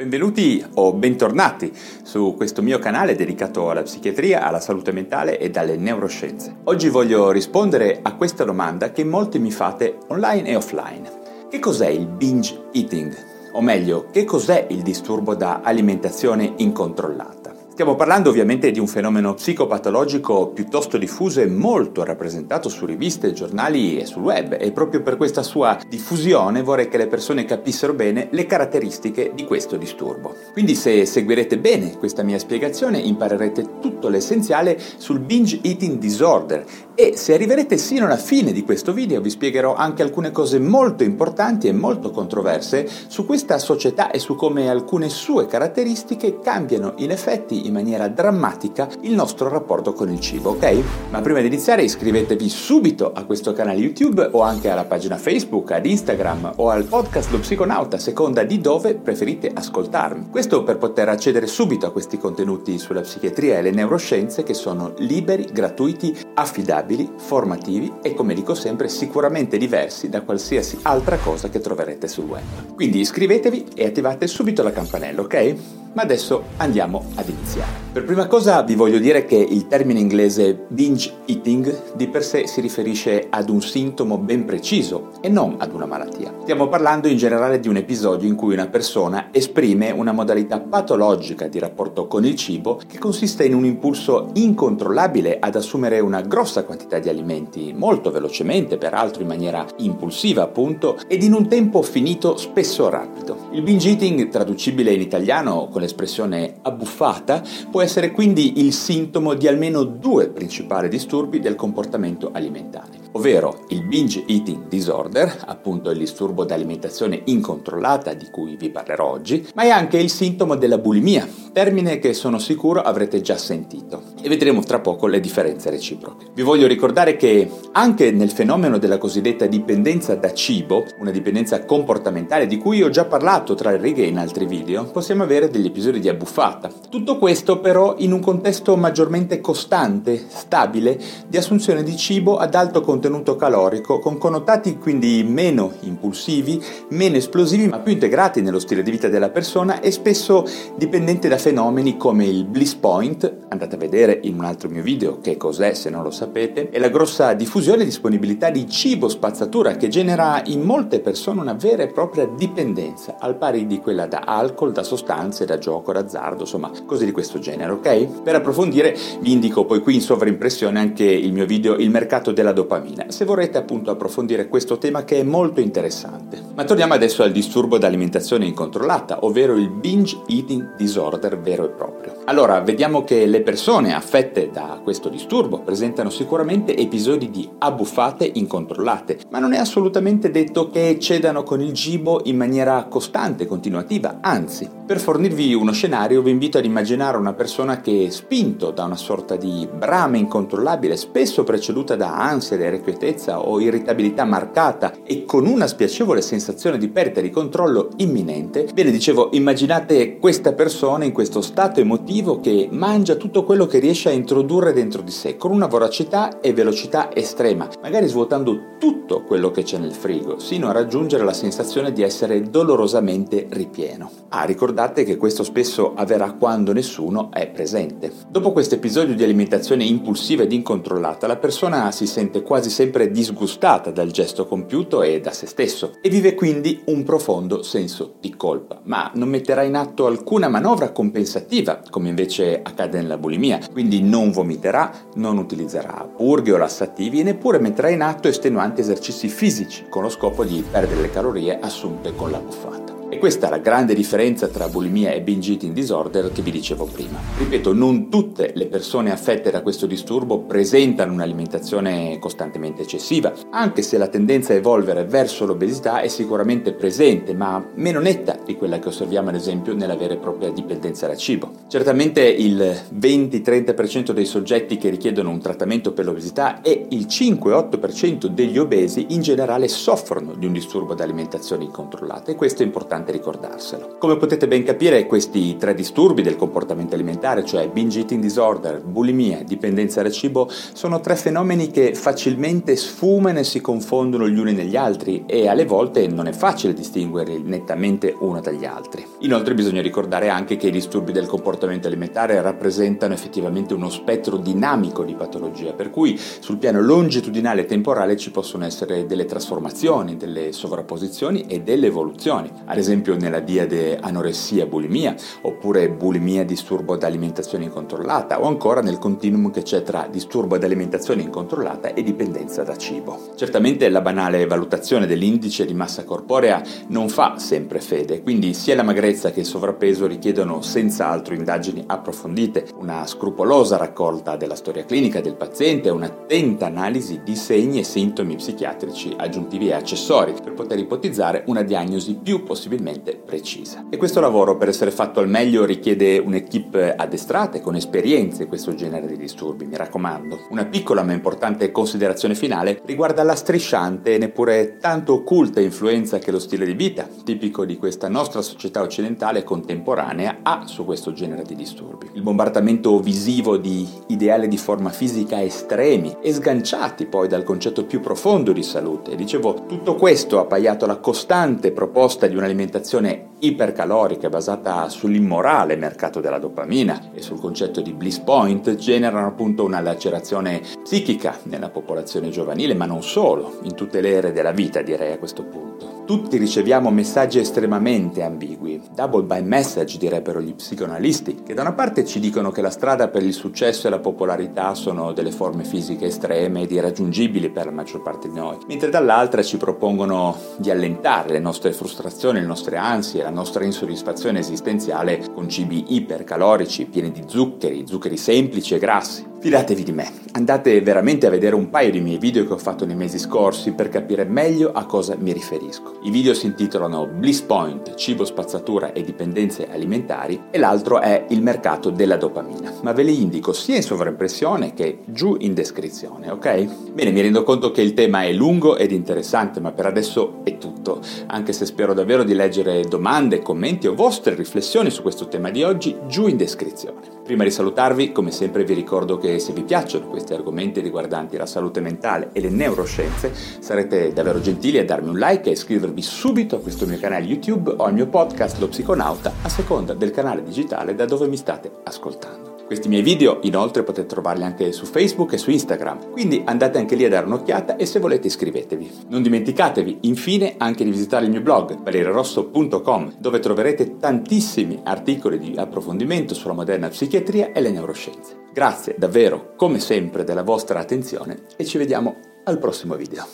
Benvenuti o bentornati su questo mio canale dedicato alla psichiatria, alla salute mentale e alle neuroscienze. Oggi voglio rispondere a questa domanda che molti mi fate online e offline. Che cos'è il binge eating? O meglio, che cos'è il disturbo da alimentazione incontrollata? Stiamo parlando ovviamente di un fenomeno psicopatologico piuttosto diffuso e molto rappresentato su riviste, giornali e sul web e proprio per questa sua diffusione vorrei che le persone capissero bene le caratteristiche di questo disturbo. Quindi se seguirete bene questa mia spiegazione imparerete tutto l'essenziale sul binge eating disorder e se arriverete sino alla fine di questo video vi spiegherò anche alcune cose molto importanti e molto controverse su questa società e su come alcune sue caratteristiche cambiano in effetti in maniera drammatica il nostro rapporto con il cibo, ok? Ma prima di iniziare iscrivetevi subito a questo canale YouTube o anche alla pagina Facebook, ad Instagram o al podcast Lo Psiconauta, a seconda di dove preferite ascoltarmi. Questo per poter accedere subito a questi contenuti sulla psichiatria e le neuroscienze che sono liberi, gratuiti, affidabili, formativi e come dico sempre sicuramente diversi da qualsiasi altra cosa che troverete sul web. Quindi iscrivetevi e attivate subito la campanella, ok? Ma adesso andiamo ad iniziare. Per prima cosa vi voglio dire che il termine inglese binge eating di per sé si riferisce ad un sintomo ben preciso e non ad una malattia. Stiamo parlando in generale di un episodio in cui una persona esprime una modalità patologica di rapporto con il cibo che consiste in un impulso incontrollabile ad assumere una grossa quantità di alimenti molto velocemente, peraltro in maniera impulsiva appunto, ed in un tempo finito spesso rapido. Il binge eating, traducibile in italiano con l'espressione abbuffata, può essere quindi il sintomo di almeno due principali disturbi del comportamento alimentare, ovvero il binge eating disorder, appunto il disturbo d'alimentazione incontrollata di cui vi parlerò oggi, ma è anche il sintomo della bulimia, termine che sono sicuro avrete già sentito e vedremo tra poco le differenze reciproche. Vi voglio ricordare che anche nel fenomeno della cosiddetta dipendenza da cibo, una dipendenza comportamentale di cui ho già parlato tra le righe in altri video, possiamo avere degli episodi di abbuffata. Tutto questo però in un contesto maggiormente costante, stabile, di assunzione di cibo ad alto contenuto calorico, con connotati quindi meno impulsivi, meno esplosivi, ma più integrati nello stile di vita della persona e spesso dipendente da fenomeni come il bliss point, andate a vedere in un altro mio video che cos'è se non lo sapete, e la grossa diffusione e disponibilità di cibo spazzatura che genera in molte persone una vera e propria dipendenza, al pari di quella da alcol, da sostanze, da gioco, d'azzardo, insomma, cose di questo genere, ok? Per approfondire vi indico poi qui in sovraimpressione anche il mio video Il mercato della dopamina, se vorrete appunto approfondire questo tema che è molto interessante. Ma torniamo adesso al disturbo d'alimentazione incontrollata, ovvero il binge eating disorder vero e proprio. Allora, vediamo che le persone affette da questo disturbo presentano sicuramente episodi di abbuffate incontrollate, ma non è assolutamente detto che eccedano con il cibo in maniera costante, continuativa, anzi, per fornirvi uno scenario vi invito ad immaginare una persona che, spinto da una sorta di brame incontrollabile, spesso preceduta da ansia, da irrequietezza o irritabilità marcata e con una spiacevole sensazione di perdita di controllo imminente, bene dicevo, immaginate questa persona in questo stato emotivo che mangia tutto quello che riesce a introdurre dentro di sé con una voracità e velocità estrema, magari svuotando tutto quello che c'è nel frigo, sino a raggiungere la sensazione di essere dolorosamente ripieno. Ah, ricordate che questo spesso avverrà quando nessuno è presente. Dopo questo episodio di alimentazione impulsiva ed incontrollata, la persona si sente quasi sempre disgustata dal gesto compiuto e da se stesso e vive quindi un profondo senso di colpa, ma non metterà in atto alcuna manovra compensativa, come invece accade nella bulimia, quindi non vomiterà, non utilizzerà purghe o lassativi e neppure metterà in atto estenuanti esercizi fisici con lo scopo di perdere le calorie assunte con la buffata. E questa è la grande differenza tra bulimia e binge eating disorder che vi dicevo prima. Ripeto, non tutte le persone affette da questo disturbo presentano un'alimentazione costantemente eccessiva, anche se la tendenza a evolvere verso l'obesità è sicuramente presente, ma meno netta di quella che osserviamo ad esempio nella vera e propria dipendenza da cibo. Certamente il 20-30% dei soggetti che richiedono un trattamento per l'obesità e il 5-8% degli obesi in generale soffrono di un disturbo d'alimentazione incontrollata e questo è importante ricordarselo. Come potete ben capire questi tre disturbi del comportamento alimentare, cioè binge eating disorder, bulimia, dipendenza da cibo, sono tre fenomeni che facilmente sfumano e si confondono gli uni negli altri e alle volte non è facile distinguerli nettamente uno dagli altri. Inoltre bisogna ricordare anche che i disturbi del comportamento alimentare rappresentano effettivamente uno spettro dinamico di patologia, per cui sul piano longitudinale e temporale ci possono essere delle trasformazioni, delle sovrapposizioni e delle evoluzioni, ad esempio nella diade anoressia-bulimia, oppure bulimia-disturbo d'alimentazione incontrollata, o ancora nel continuum che c'è tra disturbo d'alimentazione incontrollata e dipendenza da cibo. Certamente la banale valutazione dell'indice di massa corporea non fa sempre fede, quindi sia la magrezza che il sovrappeso richiedono senz'altro indagini approfondite, una scrupolosa raccolta della storia clinica del paziente un'attenta analisi di segni e sintomi psichiatrici aggiuntivi e accessori per poter ipotizzare una diagnosi più possibilmente precisa. E questo lavoro per essere fatto al meglio richiede un'equipe addestrata e con esperienze in questo genere di disturbi, mi raccomando. Una piccola ma importante considerazione finale riguarda la strisciante e neppure tanto occulta influenza che lo stile di vita, tipico di questa nostra società occidentale contemporanea, ha su questo genere di disturbi. Il bombardamento visivo di ideali di forma fisica estremi e sganciati poi dal concetto più profondo di salute. Dicevo, tutto questo appaiato alla costante proposta di un'alimentazione un'alimentazione ipercalorica basata sull'immorale mercato della dopamina e sul concetto di bliss point generano appunto una lacerazione psichica nella popolazione giovanile, ma non solo, in tutte le ere della vita direi a questo punto. Tutti riceviamo messaggi estremamente ambigui, double by message direbbero gli psicoanalisti, che da una parte ci dicono che la strada per il successo e la popolarità sono delle forme fisiche estreme ed irraggiungibili per la maggior parte di noi, mentre dall'altra ci propongono di allentare le nostre frustrazioni, le nostre ansie, la nostra insoddisfazione esistenziale con cibi ipercalorici, pieni di zuccheri, zuccheri semplici e grassi. Fidatevi di me, andate veramente a vedere un paio di miei video che ho fatto nei mesi scorsi per capire meglio a cosa mi riferisco. I video si intitolano Bliss Point, cibo spazzatura e dipendenze alimentari e l'altro è il mercato della dopamina, ma ve li indico sia in sovraimpressione che giù in descrizione, ok? Bene, mi rendo conto che il tema è lungo ed interessante, ma per adesso è tutto, anche se spero davvero di leggere domande, commenti o vostre riflessioni su questo tema di oggi giù in descrizione. Prima di salutarvi, come sempre vi ricordo che se vi piacciono questi argomenti riguardanti la salute mentale e le neuroscienze, sarete davvero gentili a darmi un like e iscrivervi subito a questo mio canale YouTube o al mio podcast Lo Psiconauta, a seconda del canale digitale da dove mi state ascoltando. Questi miei video inoltre potete trovarli anche su Facebook e su Instagram, quindi andate anche lì a dare un'occhiata e se volete iscrivetevi. Non dimenticatevi infine anche di visitare il mio blog valerirosso.com dove troverete tantissimi articoli di approfondimento sulla moderna psichiatria e le neuroscienze. Grazie davvero come sempre della vostra attenzione e ci vediamo al prossimo video.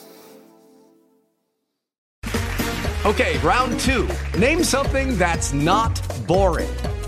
Okay, round 2. Name something that's not boring.